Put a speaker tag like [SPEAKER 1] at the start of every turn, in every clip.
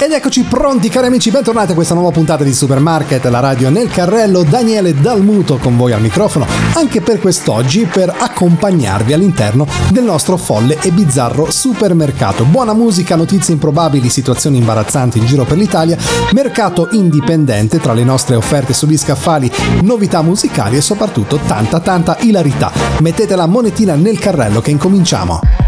[SPEAKER 1] Ed eccoci pronti cari amici, bentornati a questa nuova puntata di Supermarket, la radio nel carrello, Daniele Dalmuto con voi al microfono, anche per quest'oggi per accompagnarvi all'interno del nostro folle e bizzarro supermercato. Buona musica, notizie improbabili, situazioni imbarazzanti in giro per l'Italia, mercato indipendente tra le nostre offerte sugli scaffali, novità musicali e soprattutto tanta tanta ilarità. Mettete la monetina nel carrello che incominciamo.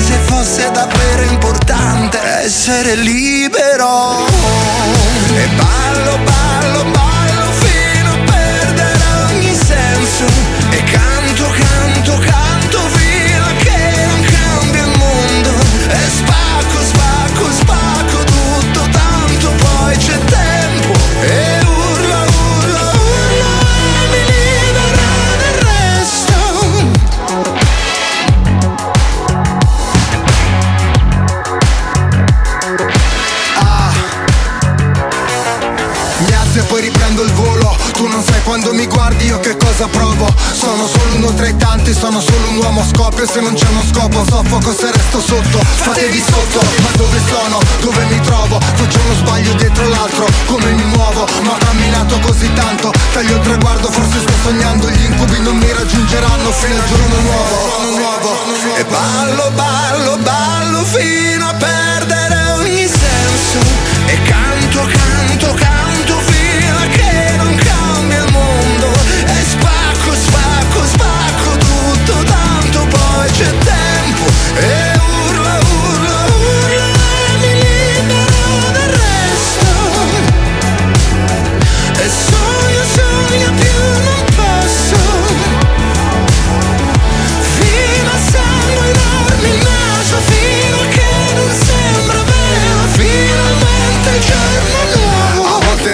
[SPEAKER 2] come se fosse davvero importante essere libero. E ballo, ballo, ballo fino a perdere ogni senso. Quando mi guardi io che cosa provo? Sono solo uno tra i tanti, sono solo un uomo a scoppio Se non c'è uno scopo soffoco se resto sotto Fatevi sotto, ma dove sono? Dove mi trovo? Faccio uno sbaglio dietro l'altro, come mi muovo? Ma ho camminato così tanto, taglio il traguardo Forse sto sognando, gli incubi non mi raggiungeranno Fino al giorno nuovo, nuovo E ballo, ballo, ballo fino a perdere ogni senso E canto, canto, canto c'è tempo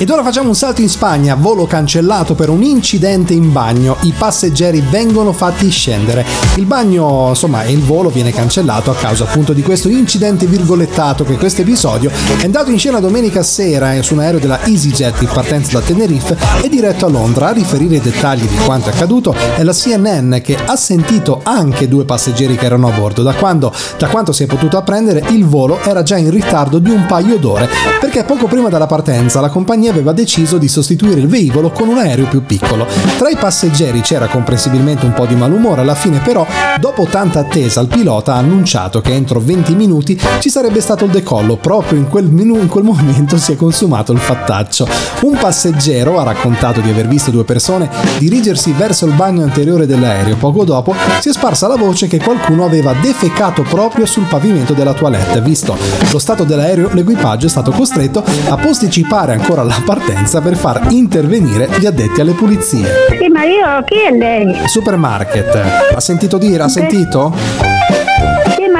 [SPEAKER 1] ed ora facciamo un salto in Spagna, volo cancellato per un incidente in bagno. I passeggeri vengono fatti scendere. Il bagno, insomma, il volo viene cancellato a causa appunto di questo incidente virgolettato che questo episodio è andato in scena domenica sera eh, su un aereo della EasyJet in partenza da Tenerife e diretto a Londra. A riferire i dettagli di quanto è accaduto è la CNN che ha sentito anche due passeggeri che erano a bordo. Da, quando, da quanto si è potuto apprendere, il volo era già in ritardo di un paio d'ore perché poco prima della partenza la compagnia aveva deciso di sostituire il velivolo con un aereo più piccolo. Tra i passeggeri c'era comprensibilmente un po' di malumore, alla fine però, dopo tanta attesa, il pilota ha annunciato che entro 20 minuti ci sarebbe stato il decollo, proprio in quel, minu- in quel momento si è consumato il fattaccio. Un passeggero ha raccontato di aver visto due persone dirigersi verso il bagno anteriore dell'aereo, poco dopo si è sparsa la voce che qualcuno aveva defecato proprio sul pavimento della toilette. Visto lo stato dell'aereo, l'equipaggio è stato costretto a posticipare ancora la partenza per far intervenire gli addetti alle pulizie.
[SPEAKER 3] Sì, ma io chi è lei?
[SPEAKER 1] Supermarket, ha sentito dire? Ha sentito?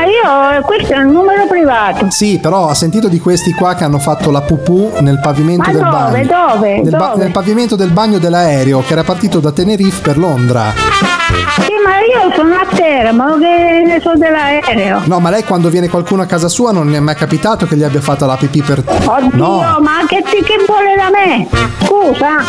[SPEAKER 3] Io questo è un numero privato.
[SPEAKER 1] Sì, però ha sentito di questi qua che hanno fatto la pupù nel pavimento
[SPEAKER 3] Ma
[SPEAKER 1] del
[SPEAKER 3] dove,
[SPEAKER 1] bagno.
[SPEAKER 3] dove,
[SPEAKER 1] Nel, ba-
[SPEAKER 3] dove?
[SPEAKER 1] nel pavimento del bagno dell'aereo che era partito da Tenerife per Londra.
[SPEAKER 3] Sì, ma io sono a terra, ma che ne so dell'aereo?
[SPEAKER 1] No, ma lei quando viene qualcuno a casa sua non è mai capitato che gli abbia fatto la pipì per...
[SPEAKER 3] Oddio,
[SPEAKER 1] No.
[SPEAKER 3] ma che, che vuole da me? Scusa.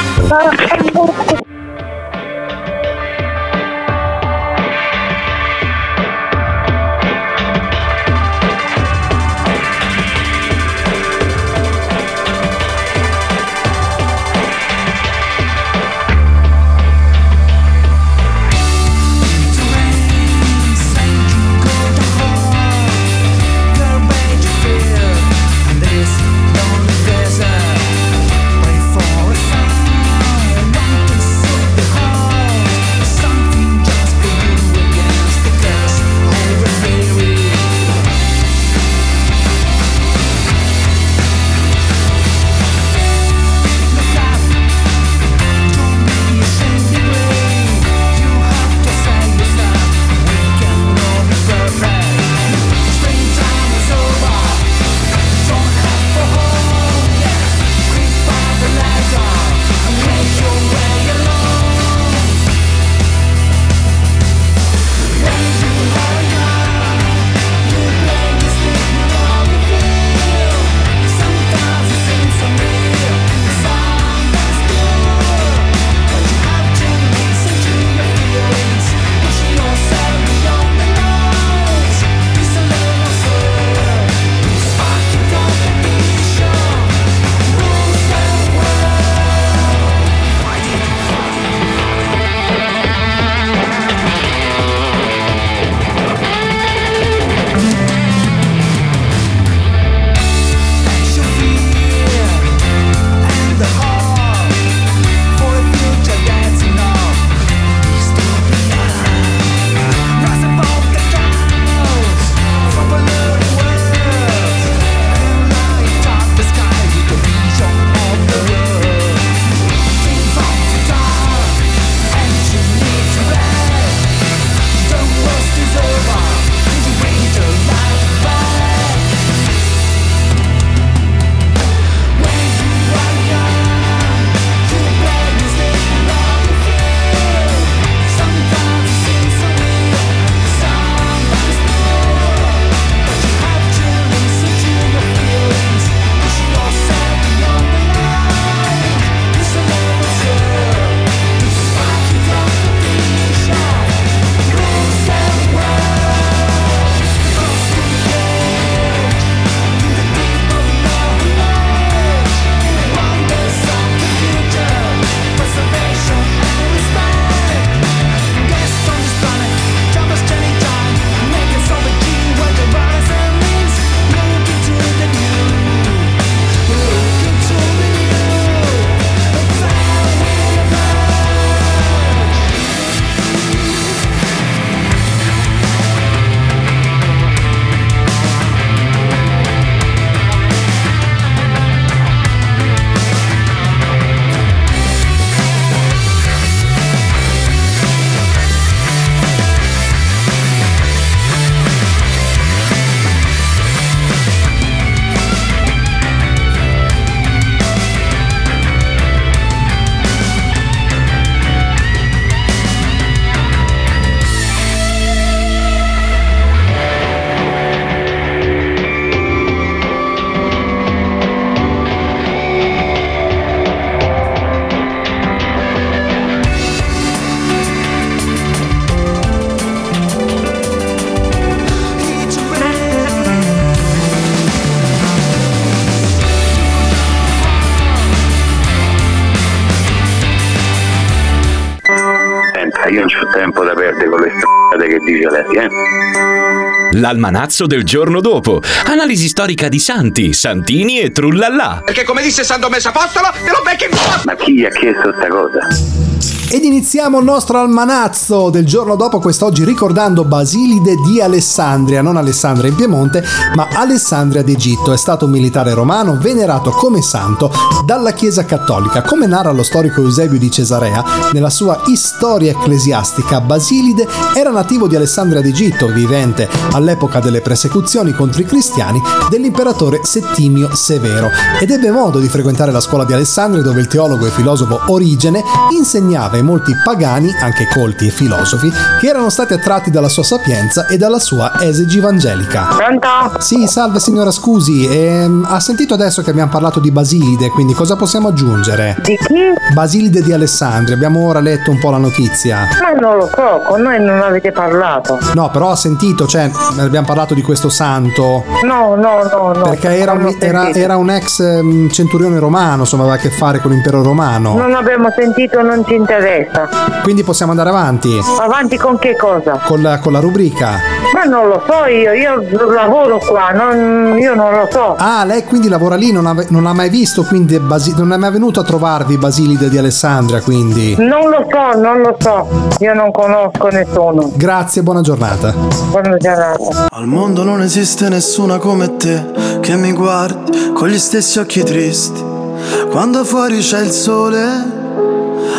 [SPEAKER 4] Tempo da perdere con le strade che dice lei, eh.
[SPEAKER 5] L'almanazzo del giorno dopo. Analisi storica di santi, santini e trullallà.
[SPEAKER 6] Perché come disse San Domenico Apostolo, te lo becchi in
[SPEAKER 4] Ma chi gli ha chiesto sta cosa?
[SPEAKER 1] Ed iniziamo il nostro almanazzo del giorno dopo quest'oggi ricordando Basilide di Alessandria, non Alessandria in Piemonte, ma Alessandria d'Egitto. È stato un militare romano venerato come santo dalla Chiesa Cattolica. Come narra lo storico Eusebio di Cesarea, nella sua storia ecclesiastica, Basilide era nativo di Alessandria d'Egitto, vivente all'epoca delle persecuzioni contro i cristiani dell'imperatore Settimio Severo ed ebbe modo di frequentare la scuola di Alessandria dove il teologo e filosofo Origene insegnava ai molti pagani, anche colti e filosofi, che erano stati attratti dalla sua sapienza e dalla sua esegi evangelica.
[SPEAKER 3] Pronto?
[SPEAKER 1] Sì, salve signora, scusi, ehm, ha sentito adesso che abbiamo parlato di Basilide, quindi cosa possiamo aggiungere?
[SPEAKER 3] Di chi?
[SPEAKER 1] Basilide di Alessandria, abbiamo ora letto un po' la notizia.
[SPEAKER 3] Ma non lo so, con noi non avete parlato.
[SPEAKER 1] No, però ha sentito, cioè, abbiamo parlato di questo santo,
[SPEAKER 3] No, no, no, no.
[SPEAKER 1] perché era un, era- era un ex ehm, centurione romano, insomma, aveva a che fare con l'impero romano.
[SPEAKER 3] Non abbiamo sentito, non ci interessa.
[SPEAKER 1] Quindi possiamo andare avanti
[SPEAKER 3] Avanti con che cosa?
[SPEAKER 1] con la, con la rubrica.
[SPEAKER 3] Ma non lo so io, io lavoro qua, non- io non lo so.
[SPEAKER 1] Ah, lei quindi lavora lì, non, ave- non ha mai visto, quindi Basi- non è mai venuto a trovarvi Basilide di Alessandria, quindi.
[SPEAKER 3] Non lo so, non lo so. Io non conosco nessuno.
[SPEAKER 1] Grazie, buona giornata.
[SPEAKER 3] Buona giornata.
[SPEAKER 7] Al mondo non esiste nessuna come te che mi guardi con gli stessi occhi tristi. Quando fuori c'è il sole,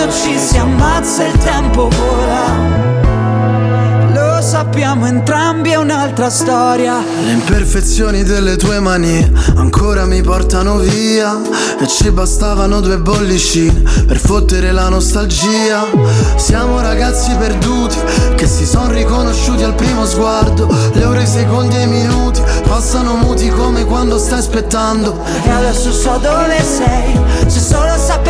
[SPEAKER 8] Quando ci si ammazza il tempo vola. Lo sappiamo entrambi, è un'altra storia.
[SPEAKER 7] Le imperfezioni delle tue mani ancora mi portano via E ci bastavano due bollicine per fottere la nostalgia Siamo ragazzi perduti che si sono riconosciuti al primo sguardo Le ore, i secondi e i minuti passano muti come quando stai aspettando
[SPEAKER 8] E adesso so dove sei. Se solo sapessi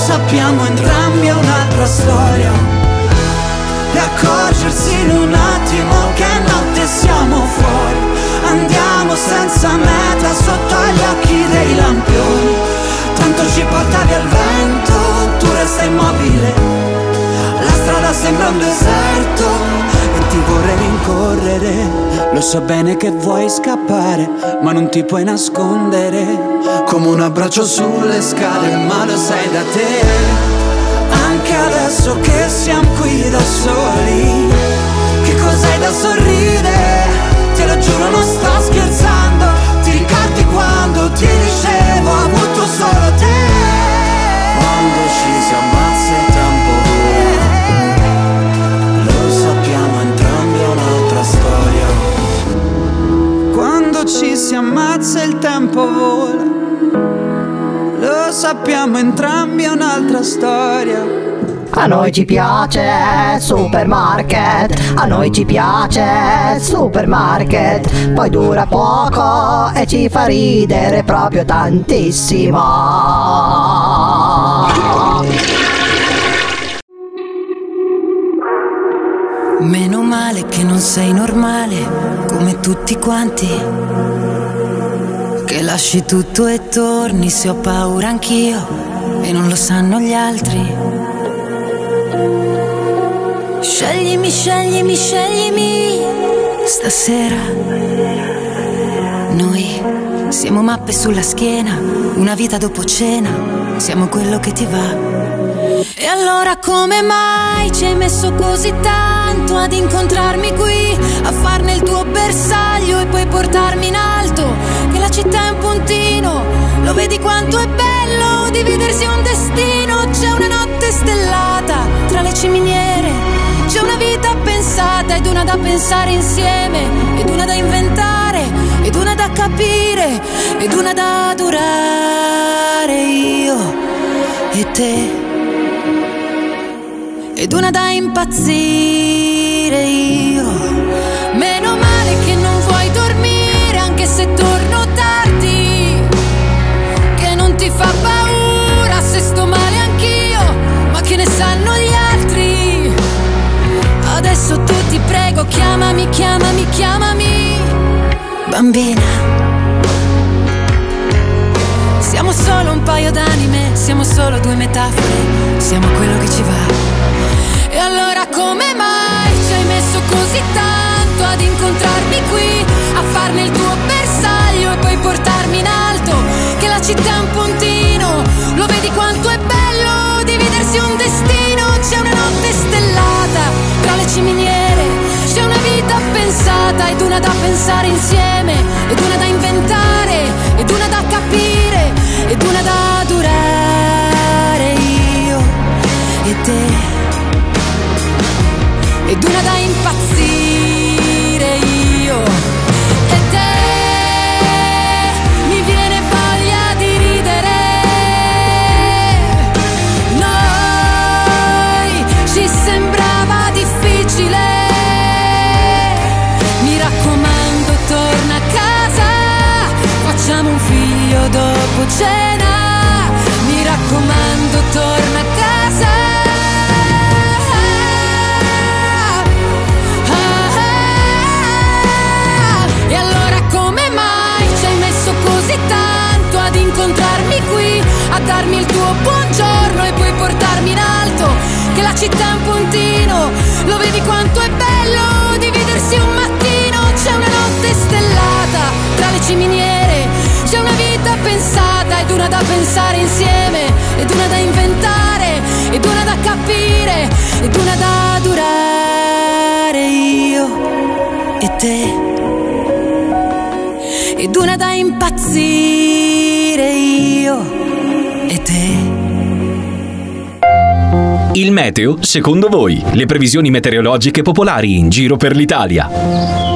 [SPEAKER 8] Sappiamo entrambi, è un'altra storia.
[SPEAKER 7] E accorgersi in un attimo che notte siamo fuori. Andiamo senza meta sotto agli occhi dei lampioni. Tanto ci porta via il vento, tu resta immobile. La strada sembra un deserto
[SPEAKER 8] ti vorrei rincorrere. Lo so bene che vuoi scappare, ma non ti puoi nascondere.
[SPEAKER 7] Come un abbraccio sulle scale, ma lo sai da te
[SPEAKER 8] Anche adesso che siamo qui da soli.
[SPEAKER 7] Che cos'hai da sorridere? Te lo giuro non sto scherzando Ti ricordi quando ti dicevo avuto ammazza il tempo vola. Lo sappiamo entrambi, è un'altra storia.
[SPEAKER 9] A noi ci piace supermarket, a noi ci piace supermarket, poi dura poco e ci fa ridere proprio tantissimo.
[SPEAKER 10] Meno male che non sei normale come tutti quanti. Che lasci tutto e torni se ho paura anch'io e non lo sanno gli altri. Sceglimi, sceglimi, sceglimi stasera. Noi siamo mappe sulla schiena, una vita dopo cena, siamo quello che ti va. E allora come mai ci hai messo così tanto ad incontrarmi qui, a farne il tuo bersaglio e poi portarmi in alto? Che la città è un puntino, lo vedi quanto è bello dividersi un destino. C'è una notte stellata tra le ciminiere, c'è una vita pensata ed una da pensare insieme, ed una da inventare, ed una da capire, ed una da durare io e te ed una da impazzire io. Meno male che non vuoi dormire anche se torno tardi, che non ti fa paura se sto male anch'io, ma che ne sanno gli altri. Adesso tu ti prego, chiamami, chiamami, chiamami, bambina. Siamo solo un paio d'anime, siamo solo due metafore, siamo quello che ci va. E allora come mai ci hai messo così tanto ad incontrarmi qui, a farne il tuo bersaglio e poi portarmi in alto? Che la città è un puntino, lo vedi quanto è bello dividersi un destino? C'è una notte stellata tra le ciminiere, c'è una vita pensata ed una da pensare insieme, ed una da inventare, ed una da capire, ed una da durare io e te ed una da impazzire io. E te mi viene voglia di ridere. Noi ci sembrava difficile. Mi raccomando torna a casa facciamo un figlio dopo cena Che la città è un puntino, lo vedi quanto è bello dividersi un mattino? C'è una notte stellata tra le ciminiere, c'è una vita pensata ed una da pensare insieme, ed una da inventare, ed una da capire, ed una da durare io e te. Ed una da impazzire io e te.
[SPEAKER 5] Il meteo, secondo voi, le previsioni meteorologiche popolari in giro per l'Italia.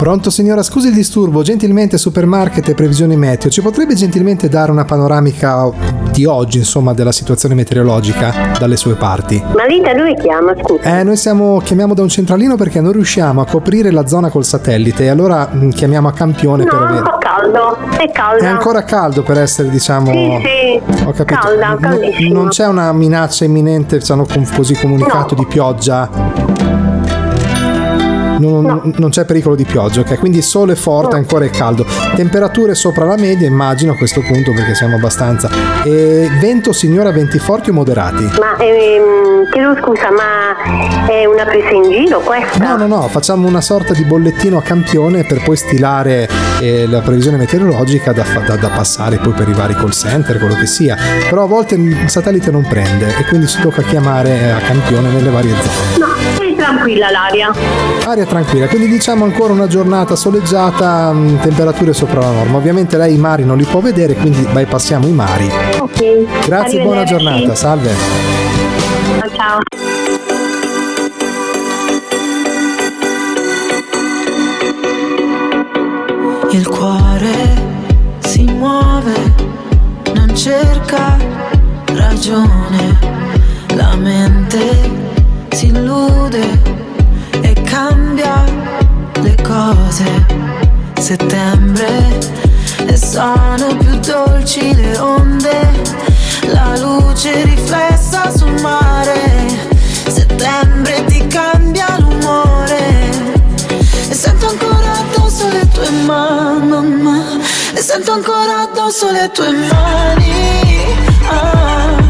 [SPEAKER 3] Pronto?
[SPEAKER 1] Signora, scusi il disturbo, gentilmente supermarket e previsioni meteo, ci potrebbe gentilmente dare una panoramica di oggi, insomma, della situazione meteorologica dalle sue parti?
[SPEAKER 3] Ma lì da dove chiama, scusa?
[SPEAKER 1] Eh, noi siamo, chiamiamo da un centralino perché non riusciamo a coprire la zona col satellite e allora mm, chiamiamo a campione per
[SPEAKER 3] No, un
[SPEAKER 1] avere...
[SPEAKER 3] po' caldo, è caldo.
[SPEAKER 1] È ancora caldo per essere, diciamo...
[SPEAKER 3] Sì, sì,
[SPEAKER 1] Ho capito.
[SPEAKER 3] calda,
[SPEAKER 1] N-
[SPEAKER 3] caldissima.
[SPEAKER 1] non c'è una minaccia imminente, ci hanno così comunicato, di pioggia? Non, non c'è pericolo di pioggia, ok? Quindi sole forte, ancora è caldo. Temperature sopra la media, immagino a questo punto perché siamo abbastanza. E vento, signora, venti forti o moderati?
[SPEAKER 3] Ma, ehm, chiedo scusa, ma è una presa in giro questa?
[SPEAKER 1] No, no, no, facciamo una sorta di bollettino a campione per poi stilare eh, la previsione meteorologica da, da- da passare poi per i vari call center, quello che sia. Però a volte il satellite non prende e quindi ci tocca chiamare eh, a campione nelle varie zone.
[SPEAKER 3] No, tranquilla l'aria.
[SPEAKER 1] Aria tranquilla, quindi diciamo ancora una giornata soleggiata, mm, temperature sopra la norma. Ovviamente lei i mari non li può vedere, quindi bypassiamo i mari.
[SPEAKER 3] Ok.
[SPEAKER 1] Grazie, buona giornata, salve.
[SPEAKER 3] Ciao.
[SPEAKER 10] Il cuore si muove, non
[SPEAKER 11] cerca ragione, la mente Sento ancora addosso le tue mani ah.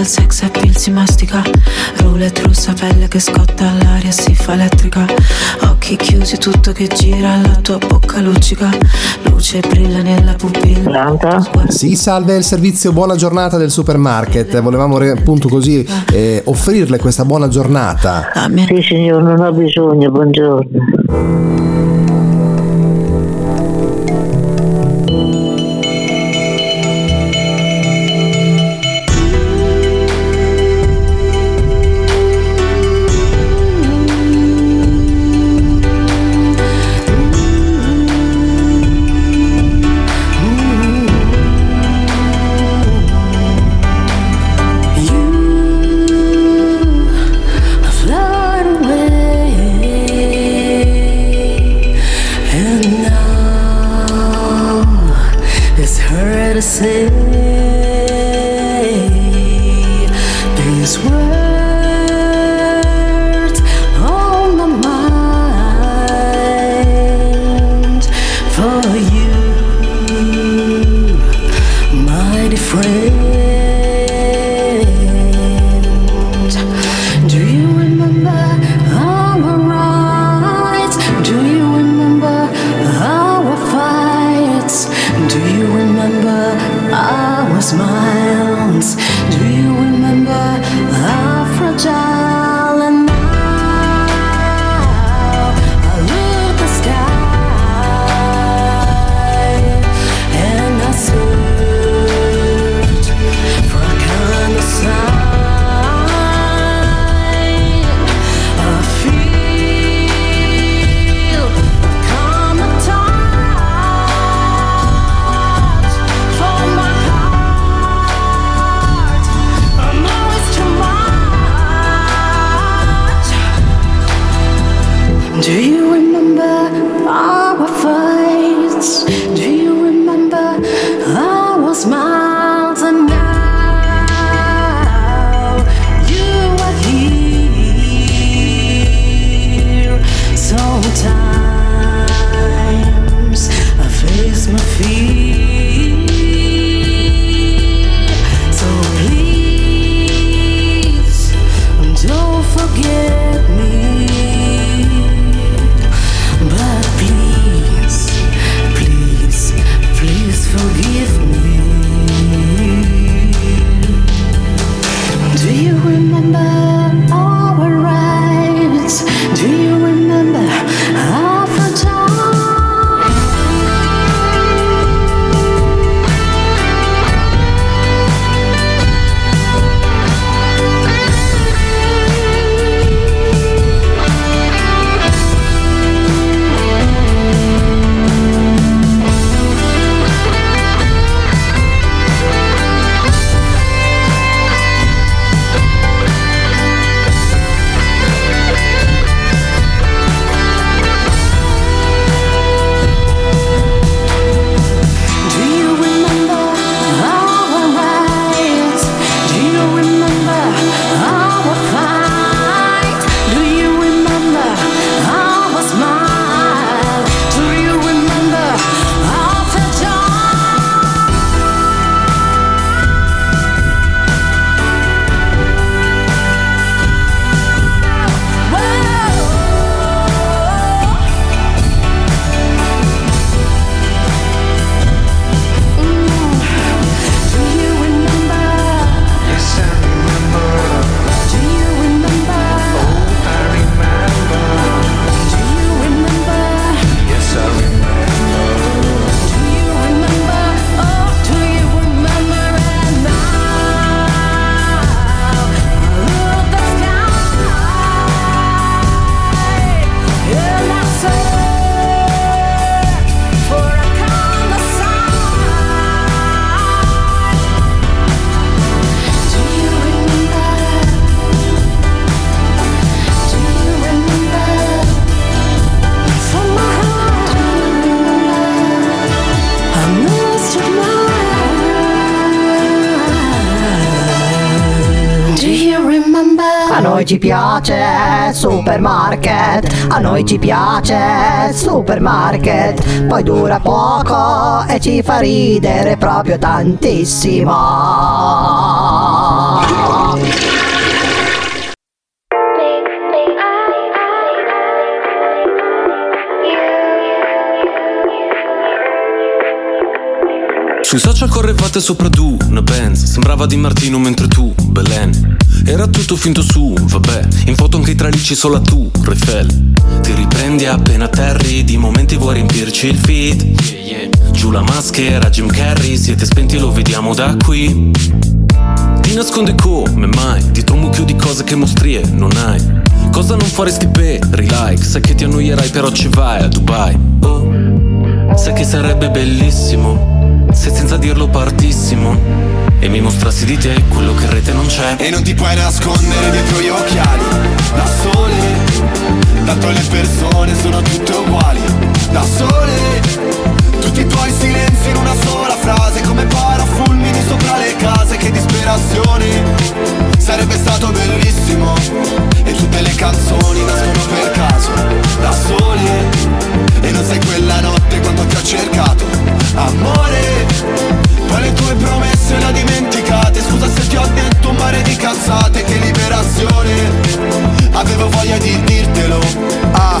[SPEAKER 11] al sex appeal si mastica. Roulette russa, pelle che scotta, l'aria si fa elettrica. Occhi chiusi, tutto che gira, la tua bocca luccica. Luce brilla nella pupilla.
[SPEAKER 1] Sì, salve, il servizio Buona Giornata del supermarket. Volevamo appunto così eh, offrirle questa buona giornata.
[SPEAKER 12] Sì signor, non ho bisogno, buongiorno.
[SPEAKER 9] Ci piace supermarket, a noi ci piace supermarket, poi dura poco e ci fa ridere proprio tantissimo.
[SPEAKER 13] Sui social correvate sopra tu, una Benz Sembrava di Martino mentre tu, Belen Era tutto finto su, vabbè. In foto anche i tralicci solo tu, Refel Ti riprendi appena atterri Di momenti vuoi riempirci il feed. Giù la maschera, Jim Carrey. Siete spenti lo vediamo da qui. Ti nascondi come mai? Dietro un mucchio di cose che mostrie non hai. Cosa non faresti per like Sai che ti annoierai però ci vai a Dubai. Oh. Sai che sarebbe bellissimo se senza dirlo partissimo E mi mostrassi di te quello che in rete non c'è.
[SPEAKER 7] E non ti puoi nascondere dietro gli occhiali. Da sole Tanto le persone sono tutte uguali. Da sole Tutti i tuoi silenzi in una sola frase Come parafulmini sopra le case. Che disperazione Sarebbe stato bellissimo Le canzoni nascono per caso Da sole E non sai quella notte quanto ti ho cercato. Amore Poi le tue promesse le ho dimenticate? Scusa se ti ho detto un mare di cazzate Che liberazione. Avevo voglia di dirtelo.
[SPEAKER 14] Ah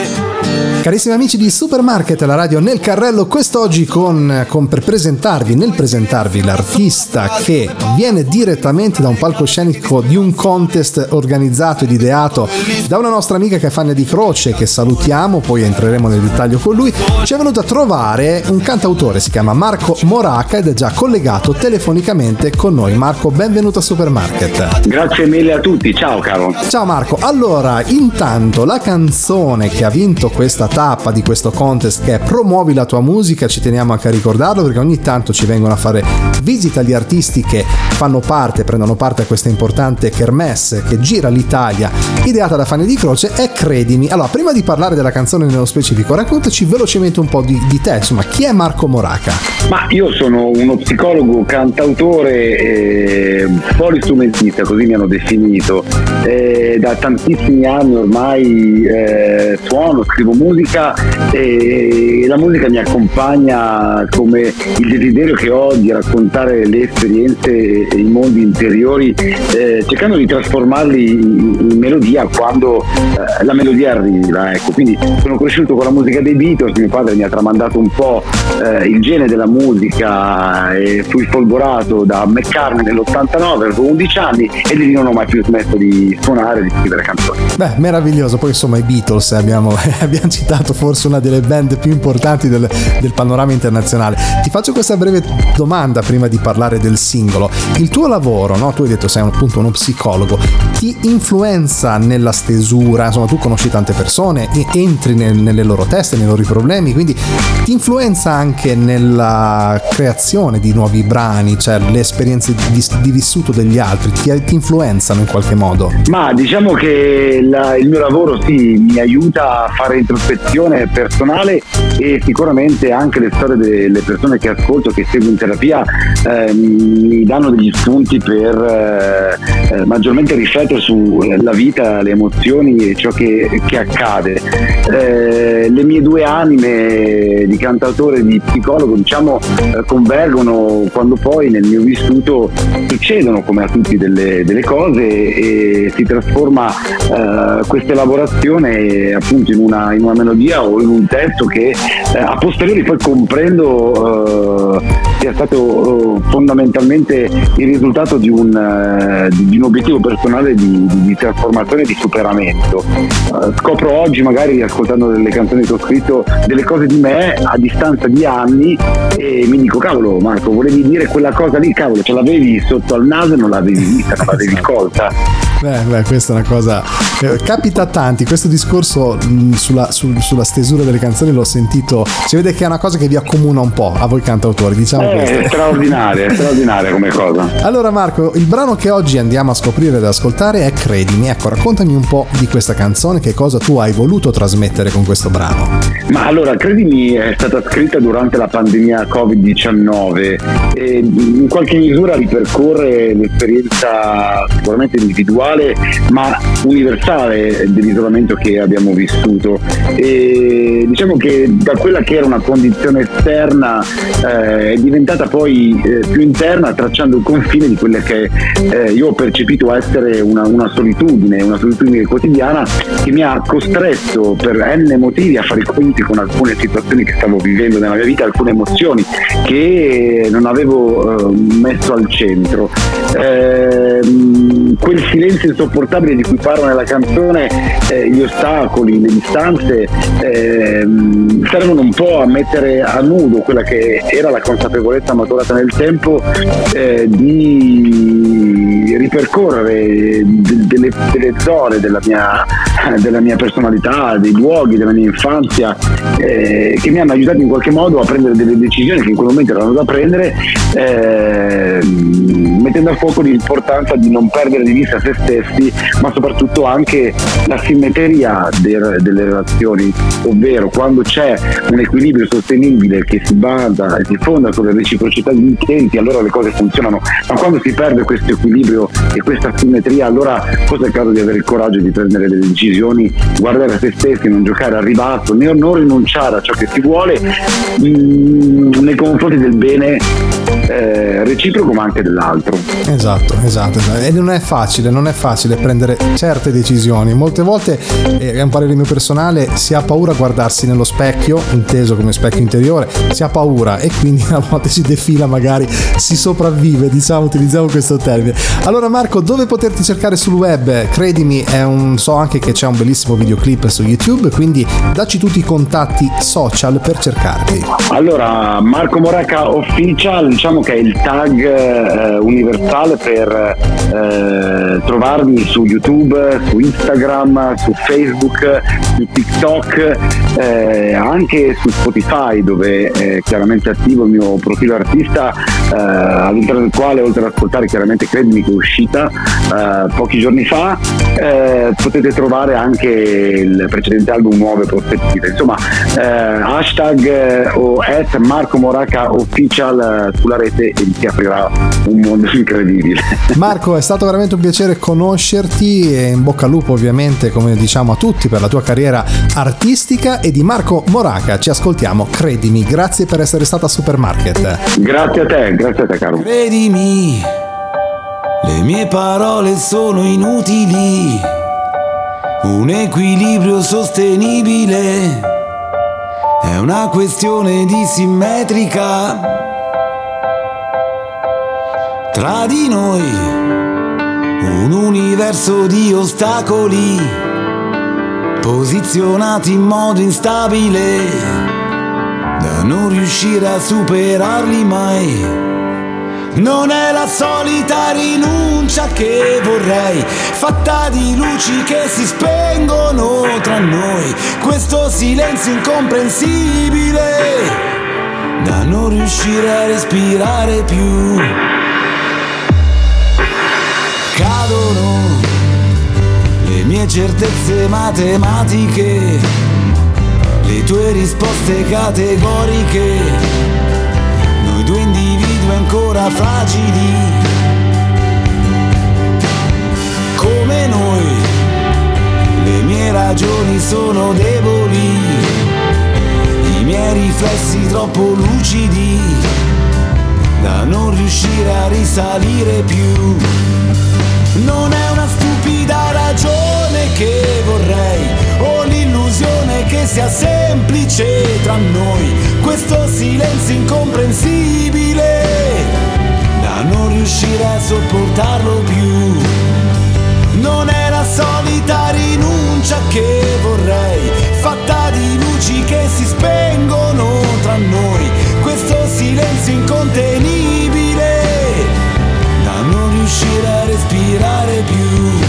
[SPEAKER 1] Carissimi amici di Supermarket, la radio nel carrello, quest'oggi con, con per presentarvi, nel presentarvi l'artista che viene direttamente da un palcoscenico di un contest organizzato ed ideato da una nostra amica che è Fanny di Croce, che salutiamo, poi entreremo nel dettaglio con lui, ci è venuto a trovare un cantautore, si chiama Marco Moraca ed è già collegato telefonicamente con noi. Marco, benvenuto a Supermarket.
[SPEAKER 4] Grazie mille a tutti, ciao caro.
[SPEAKER 1] Ciao Marco, allora intanto la canzone che ha vinto questa tappa di questo contest che è Promuovi la tua musica, ci teniamo anche a ricordarlo perché ogni tanto ci vengono a fare visita gli artisti che fanno parte, prendono parte a questa importante kermesse che gira l'Italia, ideata da Fanny di Croce, è Credimi. Allora, prima di parlare della canzone nello specifico, raccontaci velocemente un po' di, di te, insomma, chi è Marco Moraca?
[SPEAKER 4] Ma io sono uno psicologo, cantautore e polistrumentista, così mi hanno definito. E da tantissimi anni ormai eh, suono, scrivo musica e la musica mi accompagna come il desiderio che ho di raccontare le esperienze e i mondi interiori, eh, cercando di trasformarli in, in melodia quando eh, la melodia arriva. Ecco. Quindi sono cresciuto con la musica dei Beatles, mio padre mi ha tramandato un po' eh, il genere della musica e fui folgorato da McCartney nell'89, avevo 11 anni e lì non ho mai più smesso di suonare di scrivere canzoni.
[SPEAKER 1] Beh, meraviglioso, poi insomma i Beatles abbiamo, abbiamo citato forse una delle band più importanti del, del panorama internazionale. Ti faccio questa breve domanda prima di parlare del singolo. Il tuo lavoro, no? tu hai detto sei appunto uno psicologo, ti influenza nella stesura, insomma tu conosci tante persone, entri nel- nelle loro teste, nei loro problemi, quindi ti influenza anche nella creazione di nuovi brani, cioè le esperienze di, di vissuto degli altri, ti, ti influenzano in qualche modo?
[SPEAKER 4] Ma diciamo che la- il mio lavoro sì, mi aiuta a fare introspezione personale e sicuramente anche le storie delle persone che ascolto, che seguo in terapia, eh, mi danno degli spunti per eh, eh, maggiormente riflettere sulla vita, le emozioni e ciò che, che accade. Eh, le mie due anime di cantautore e di psicologo diciamo eh, convergono quando poi nel mio vissuto succedono come a tutti delle, delle cose e si trasforma eh, questa elaborazione appunto in una, in una melodia o in un testo che eh, a posteriori poi comprendo eh, sia stato eh, fondamentalmente il risultato di un, eh, di, un obiettivo personale di, di- trasformazione e di superamento. Eh, scopro oggi magari ascoltando delle canzoni che ho scritto delle cose di me a distanza di anni e mi dico cavolo Marco volevi dire quella cosa lì cavolo ce l'avevi sotto al naso e non l'avevi vista non l'avevi colta
[SPEAKER 1] Beh, beh, questa è una cosa. eh, capita a tanti. Questo discorso mh, sulla, sul- sulla stesura delle canzoni l'ho sentito. Si vede che è una cosa che vi accomuna un po' a voi cantautori, diciamo.
[SPEAKER 4] È straordinaria è straordinaria come cosa
[SPEAKER 1] Allora, Marco, il brano che oggi andiamo a scoprire ed ascoltare è Credimi. Ecco, raccontami un po' di questa canzone, che cosa tu hai voluto trasmettere con questo brano.
[SPEAKER 4] Ma allora, credimi, è stata scritta durante la pandemia Covid-19 e in qualche misura ripercorre l'esperienza sicuramente individuale ma universale dell'isolamento che abbiamo vissuto. E diciamo che da quella che era una condizione esterna eh, è diventata poi eh, più interna tracciando il confine di quella che eh, io ho percepito essere una, una solitudine, una solitudine quotidiana che mi ha costretto per n motivi a fare i conti con alcune situazioni che stavo vivendo nella mia vita, alcune emozioni che non avevo eh, messo al centro. Ehm, quel silenzio insopportabile di cui parlo nella canzone, eh, gli ostacoli, le distanze, ehm, servono un po' a mettere a nudo quella che era la consapevolezza maturata nel tempo eh, di ripercorrere de- delle, delle zone della mia della mia personalità, dei luoghi, della mia infanzia, eh, che mi hanno aiutato in qualche modo a prendere delle decisioni che in quel momento erano da prendere, eh, mettendo a fuoco l'importanza di non perdere di vista se stessi, ma soprattutto anche la simmetria de- delle relazioni, ovvero quando c'è un equilibrio sostenibile che si basa e si fonda sulla reciprocità di intenti, allora le cose funzionano, ma quando si perde questo equilibrio e questa simmetria, allora forse è il caso di avere il coraggio di prendere delle decisioni, guardare a se stessi, non giocare al ribasso, né non rinunciare a ciò che si vuole mh, mm, nei confronti del bene eh, reciproco ma anche dell'altro.
[SPEAKER 1] Esatto, esatto, esatto, e non è facile, non è facile prendere certe decisioni. Molte volte, eh, è un parere mio personale, si ha paura a guardarsi nello specchio, inteso come specchio interiore, si ha paura e quindi a volte si defila, magari si sopravvive, diciamo, utilizziamo questo termine. Allora Marco, dove poterti cercare sul web? Credimi, un, so anche che c'è un bellissimo videoclip su YouTube, quindi dacci tutti i contatti social per cercarti.
[SPEAKER 4] Allora, Marco Moraca Official, diciamo che è il tag eh, universale per eh, trovarmi su YouTube, su Instagram, su Facebook, su TikTok, eh, anche su Spotify dove è chiaramente attivo il mio profilo artista eh, all'interno del quale oltre ad ascoltare chiaramente Credimi che è uscita eh, pochi giorni fa eh, potete trovare anche il precedente album Nuove Prospettive. Insomma hashtag o at Marco Moraca Official sulla rete rete e ti aprirà un mondo incredibile.
[SPEAKER 1] Marco, è stato veramente un piacere conoscerti e in bocca al lupo ovviamente, come diciamo a tutti, per la tua carriera artistica e di Marco Moraca. Ci ascoltiamo, credimi, grazie per essere stata a Supermarket.
[SPEAKER 4] Grazie a te, grazie a te caro.
[SPEAKER 8] Credimi, le mie parole sono inutili, un equilibrio sostenibile. È una questione di simmetrica tra di noi. Un universo di ostacoli posizionati in modo instabile da non riuscire a superarli mai. Non è la solita rinuncia che vorrei, fatta di luci che si spengono tra noi, questo silenzio incomprensibile da non riuscire a respirare più cadono le mie certezze matematiche, le tue risposte categoriche, noi due individui ancora fragili, come noi, le mie ragioni sono deboli, i miei riflessi troppo lucidi da non riuscire a risalire più non è una stupida ragione che vorrei o l'illusione che sia semplice tra noi. Questo silenzio incomprensibile da non riuscire a sopportarlo più. Non è la solita rinuncia che vorrei fatta di luci che si spengono tra noi. Questo silenzio incontenibile riuscire a respirare più.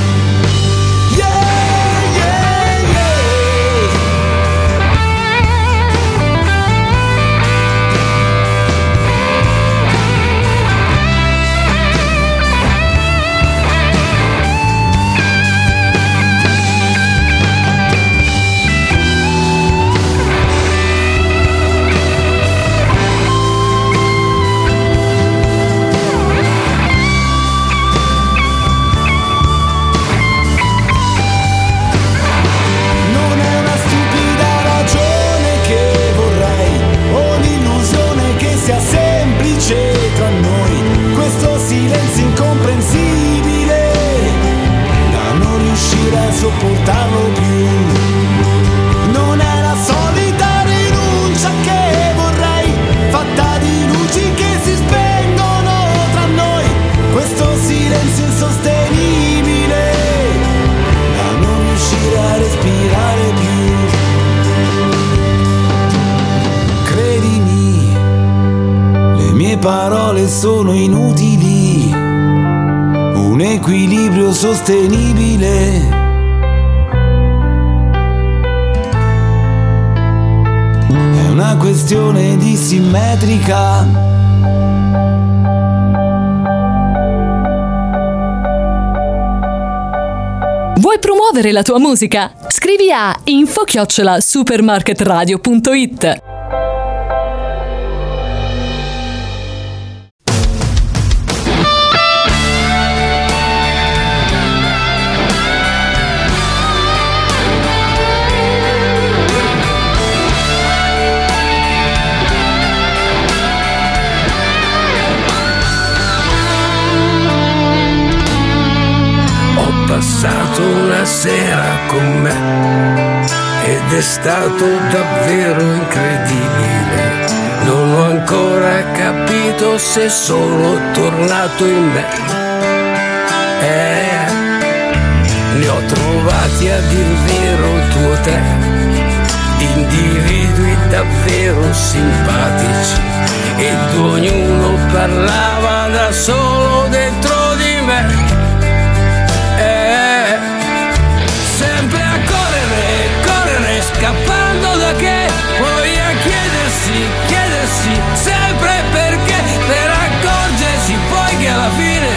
[SPEAKER 8] sostenibile. È una questione di simmetrica.
[SPEAKER 15] Vuoi promuovere la tua musica? Scrivi a info-supermarketradio.it
[SPEAKER 16] sera con me ed è stato davvero incredibile. Non ho ancora capito se sono tornato in me. Eh, li ho trovati a dir vero due o tre, individui davvero simpatici ed ognuno parlava da solo dentro di me. Scappando da che, poi a chiedersi, chiedersi, sempre perché, per accorgersi poi che alla fine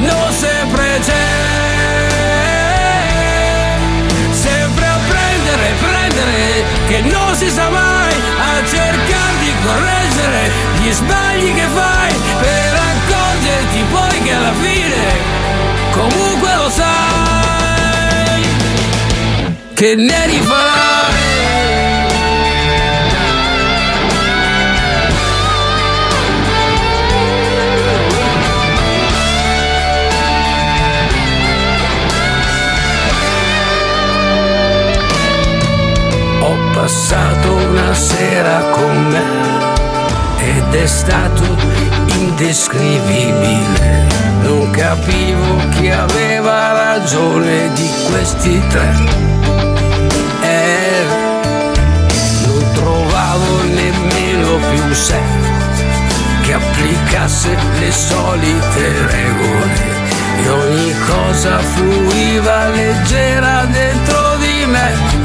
[SPEAKER 16] non sempre c'è. Sempre a prendere, prendere, che non si sa mai, a cercare di correggere gli sbagli che fai, per accorgerti poi che alla fine comunque lo sai che ne rifarai. Ho passato una sera con me ed è stato indescrivibile. Non capivo chi aveva ragione di questi tre. Più un che applicasse le solite regole e ogni cosa fluiva leggera dentro di me.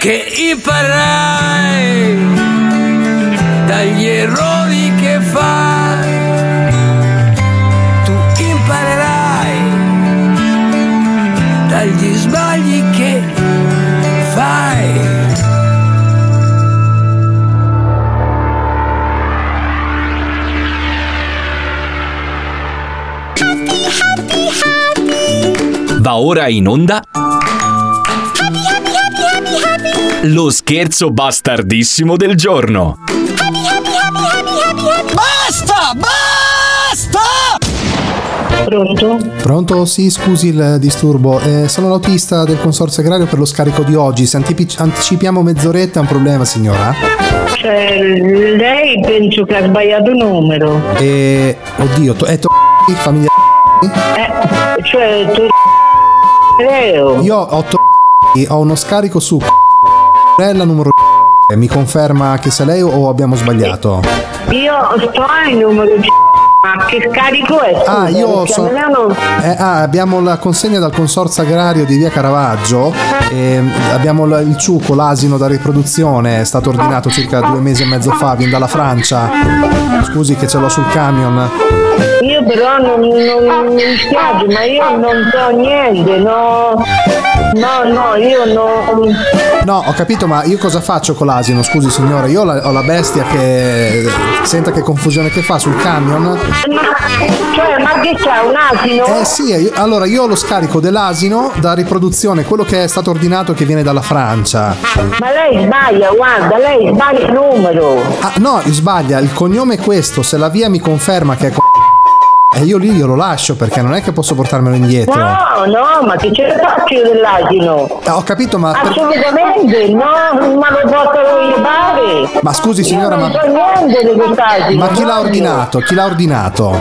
[SPEAKER 16] Che imparerai dagli errori che fai. Tu imparerai dagli sbagli che fai.
[SPEAKER 5] Va ora in onda lo scherzo bastardissimo del giorno.
[SPEAKER 17] Basta! Basta!
[SPEAKER 3] Pronto?
[SPEAKER 1] Pronto? Sì, scusi il disturbo. Eh, sono l'autista del consorzio agrario per lo scarico di oggi. Se antipi- anticipiamo mezz'oretta è un problema, signora?
[SPEAKER 3] Cioè, lei penso che ha sbagliato numero.
[SPEAKER 1] E. Oddio, to- è to- famiglia.
[SPEAKER 18] Eh, cioè Leo.
[SPEAKER 1] Io ho to- ho uno scarico su Rella numero mi conferma che sia lei o abbiamo sbagliato?
[SPEAKER 18] Io sto al numero di ma che scarico è? Scusa,
[SPEAKER 1] Ah, io so-
[SPEAKER 18] Milano-
[SPEAKER 1] Eh, ah, abbiamo la consegna dal consorzio agrario di via Caravaggio. e abbiamo il ciuco, l'asino da riproduzione. È stato ordinato circa due mesi e mezzo fa. Viene dalla Francia. Scusi che ce l'ho sul camion.
[SPEAKER 18] Io però non, non mi spiace, ma io non so niente, no. No, no, io non.
[SPEAKER 1] No, ho capito, ma io cosa faccio con l'asino? Scusi signore, io ho la, ho la bestia che. Senta che confusione che fa sul camion.
[SPEAKER 18] Ma, cioè, ma che c'è un asino?
[SPEAKER 1] Eh sì, io- allora io ho lo scarico dell'asino da riproduzione, quello che è stato ordinato che viene dalla Francia.
[SPEAKER 18] Ma lei sbaglia, guarda, lei sbaglia il numero.
[SPEAKER 1] Ah, no, sbaglia, il cognome è questo, se la via mi conferma che è co- e io lì io lo lascio perché non è che posso portarmelo indietro.
[SPEAKER 18] No, no, ma che ce ne faccio io dell'asino?
[SPEAKER 1] Eh, ho capito, ma
[SPEAKER 18] Assolutamente, no, ma lo posso io fare.
[SPEAKER 1] Ma scusi, signora,
[SPEAKER 18] io non
[SPEAKER 1] ma-
[SPEAKER 18] so niente di quest'asino.
[SPEAKER 1] Ma chi l'ha ordinato? Chi l'ha ordinato?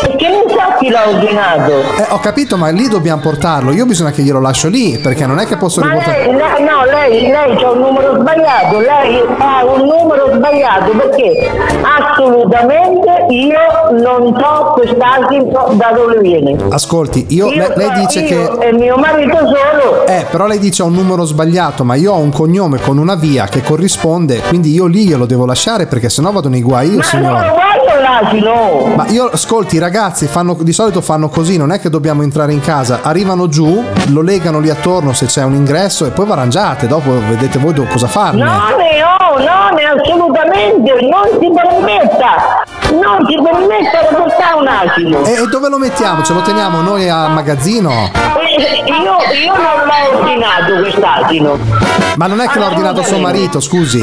[SPEAKER 18] Perché non sa chi l'ha ordinato?
[SPEAKER 1] Eh, ho capito, ma lì dobbiamo portarlo. Io bisogna che glielo lascio lì, perché non è che posso riportare.
[SPEAKER 18] lei- no, lei, lei c'ha un numero sbagliato, lei ha un numero sbagliato perché assolutamente io non so quest'asino da dove viene.
[SPEAKER 1] Ascolti, io, lei, lei
[SPEAKER 18] so-
[SPEAKER 1] dice
[SPEAKER 18] io
[SPEAKER 1] che.
[SPEAKER 18] e mio marito solo.
[SPEAKER 1] Eh, però lei dice ho un numero sbagliato, ma io ho un cognome con una via che corrisponde, quindi io lì glielo devo lasciare perché sennò vado nei guai io,
[SPEAKER 18] Ma non
[SPEAKER 1] signore.
[SPEAKER 18] Voglio l'asino!
[SPEAKER 1] Ma io ascolti, i ragazzi fanno, di solito fanno così, non è che dobbiamo entrare in casa, arrivano giù, lo legano lì attorno se c'è un ingresso e poi vi arrangiate, dopo vedete voi cosa farne.
[SPEAKER 18] No, no, ne assolutamente, non si permetta, non si permetta di portare un asino.
[SPEAKER 1] E, e dove lo mettiamo? Ce lo teniamo noi al magazzino?
[SPEAKER 18] Eh, Io, io non l'ho ordinato quest'asino.
[SPEAKER 1] Ma non è che l'ha ordinato suo marito, scusi.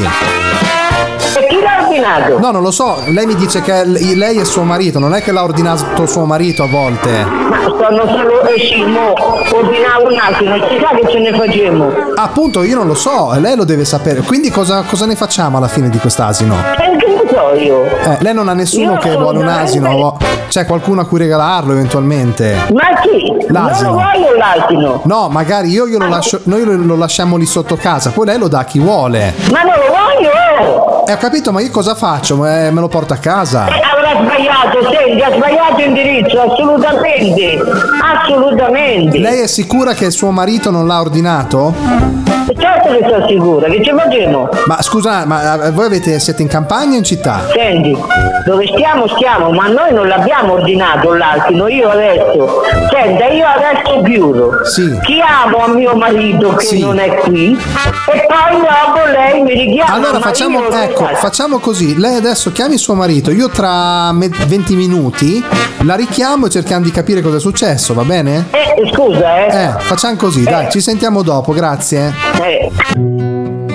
[SPEAKER 18] E chi ordinato?
[SPEAKER 1] No, non lo so, lei mi dice che lei è suo marito, non è che l'ha ordinato suo marito a volte.
[SPEAKER 18] Ma stanno solo e sì, mo, ordinavo un asino, si sa che ce ne facciamo.
[SPEAKER 1] Appunto, io non lo so, lei lo deve sapere. Quindi cosa, cosa ne facciamo alla fine di quest'asino?
[SPEAKER 18] Che ne so io?
[SPEAKER 1] Eh, lei non ha nessuno
[SPEAKER 18] Io
[SPEAKER 1] che vuole un asino? C'è qualcuno a cui regalarlo eventualmente?
[SPEAKER 18] Ma chi?
[SPEAKER 1] L'asino.
[SPEAKER 18] Non lo voglio l'asino.
[SPEAKER 1] No, magari io glielo lascio, noi lo, lasciamo lì sotto casa, poi lei lo dà a chi vuole.
[SPEAKER 18] Ma non lo voglio!
[SPEAKER 1] Eh, ho capito, ma io cosa faccio? Eh, me lo porto a casa.
[SPEAKER 18] Eh, Avrà sbagliato, senti, ha sbagliato indirizzo, assolutamente, assolutamente.
[SPEAKER 1] Lei è sicura che suo marito non l'ha ordinato?
[SPEAKER 18] Certo che sono sicura, che ci facciamo?
[SPEAKER 1] Ma scusa, ma eh, voi avete, siete in campagna o in città?
[SPEAKER 18] Senti, dove stiamo stiamo, ma noi non l'abbiamo ordinato l'asino, io adesso, senta, io adesso chiudo.
[SPEAKER 1] Sì.
[SPEAKER 18] Chiamo a mio marito che
[SPEAKER 1] Sì.
[SPEAKER 18] non è qui e poi dopo lei mi richiama.
[SPEAKER 1] Allora facciamo, ecco, facciamo così, lei adesso chiami suo marito, io tra me- 20 minuti la richiamo e cerchiamo di capire cosa è successo, va bene?
[SPEAKER 18] Eh, scusa, eh.
[SPEAKER 1] Eh, facciamo così, dai, ci sentiamo dopo, grazie.
[SPEAKER 18] Eh.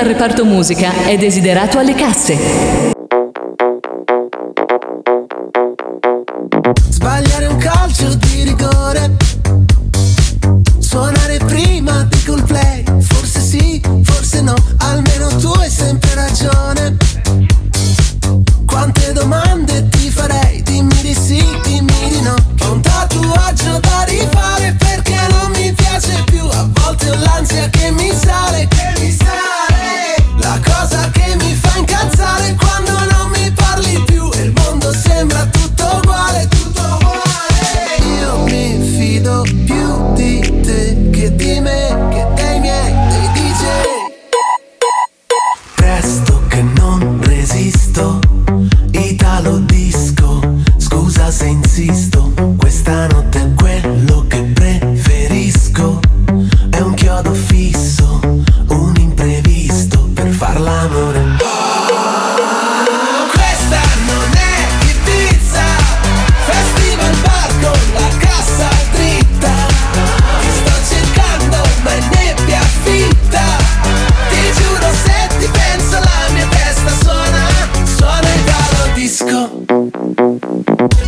[SPEAKER 15] Dal reparto musica è desiderato alle casse.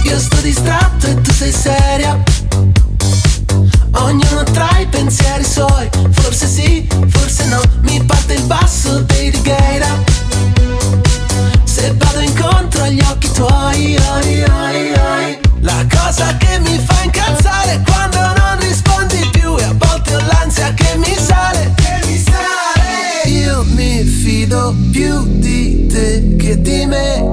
[SPEAKER 7] Io sto distratto e tu sei seria. Ognuno tra i pensieri suoi. Forse sì, forse no. Mi parte il basso dei Righeira Se vado incontro agli occhi tuoi oi, oi, oi. La cosa che mi fa incazzare Quando non rispondi più E a volte ho l'ansia che mi sale Che mi sale. Io mi fido più di te Che di me,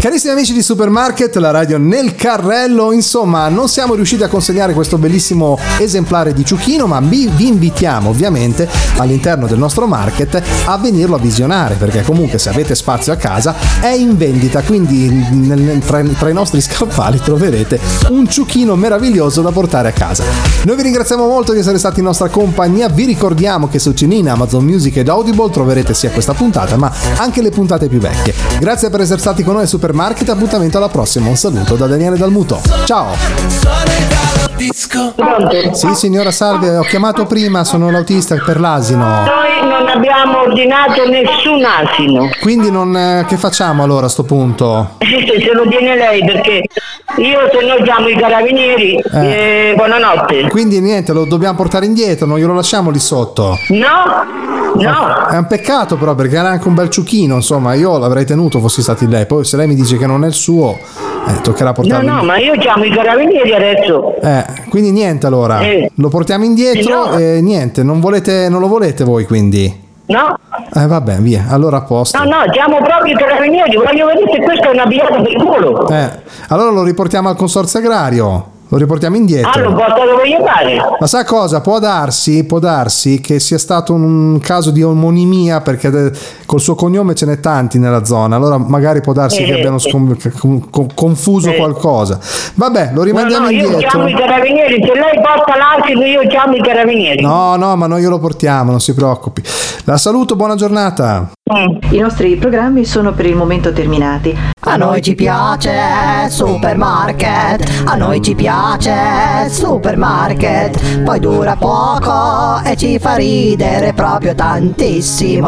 [SPEAKER 7] cassa e
[SPEAKER 1] Carissimi amici di Supermarket, la radio nel carrello, insomma, non siamo riusciti a consegnare questo bellissimo esemplare di Ciuchino, ma vi, vi invitiamo ovviamente all'interno del nostro market a venirlo a visionare, perché comunque se avete spazio a casa è in vendita, quindi nel- tra, tra i nostri scaffali troverete un Ciuchino meraviglioso da portare a casa. Noi vi ringraziamo molto di essere stati in nostra compagnia, vi ricordiamo che su Cinina, Amazon Music ed Audible troverete sia questa puntata, ma anche le puntate più vecchie. Grazie per essere stati con noi a Supermarket, appuntamento alla prossima, un saluto da Daniele Dalmuto. Ciao!
[SPEAKER 7] Disco
[SPEAKER 1] Sì signora salve, ho chiamato prima, sono l'autista per l'asino.
[SPEAKER 3] Noi non
[SPEAKER 18] abbiamo ordinato nessun asino.
[SPEAKER 1] Quindi non, eh, che facciamo allora a sto punto?
[SPEAKER 18] Se lo tiene lei perché io se no chiamo i carabinieri.
[SPEAKER 1] Eh.
[SPEAKER 18] eh, buonanotte.
[SPEAKER 1] Quindi niente, lo dobbiamo portare indietro, non glielo lasciamo lì sotto.
[SPEAKER 18] No, no.
[SPEAKER 1] È un peccato però perché era anche un bel ciuchino, insomma, io l'avrei tenuto fossi stati lei. Poi se lei mi dice che non è il suo, eh, toccherà
[SPEAKER 18] No,
[SPEAKER 1] portarlo
[SPEAKER 18] no,
[SPEAKER 1] indietro.
[SPEAKER 18] ma io chiamo i carabinieri adesso.
[SPEAKER 1] Eh, quindi niente allora,
[SPEAKER 18] Eh.
[SPEAKER 1] lo portiamo indietro
[SPEAKER 18] No.
[SPEAKER 1] e niente, non, volete, non lo volete voi quindi?
[SPEAKER 18] No,
[SPEAKER 1] Eh vabbè, via, allora a posto.
[SPEAKER 18] no, no, chiamo proprio i carabinieri. Voglio vedere se questa è una pigliata per culo.
[SPEAKER 1] Eh, allora lo riportiamo al consorzio agrario, lo riportiamo indietro.
[SPEAKER 18] Ah, lo porta dove gli pare.
[SPEAKER 1] Ma sa cosa? Può darsi, può darsi che sia stato un caso di omonimia perché col suo cognome ce n'è tanti nella zona, allora magari può darsi che
[SPEAKER 18] Eh,
[SPEAKER 1] abbiano
[SPEAKER 18] sì.
[SPEAKER 1] scom- con- con- confuso
[SPEAKER 18] Eh.
[SPEAKER 1] qualcosa. Vabbè, lo
[SPEAKER 18] No,
[SPEAKER 1] rimandiamo
[SPEAKER 18] no, io
[SPEAKER 1] indietro.
[SPEAKER 18] chiamo i carabinieri. Se lei porta l'asino, io chiamo i carabinieri.
[SPEAKER 1] No, no, ma noi glielo portiamo, non si preoccupi. La saluto, buona giornata.
[SPEAKER 19] I nostri programmi sono per il momento terminati.
[SPEAKER 9] A noi ci piace Supermarket, a noi ci piace Supermarket, poi dura poco e ci fa ridere proprio tantissimo.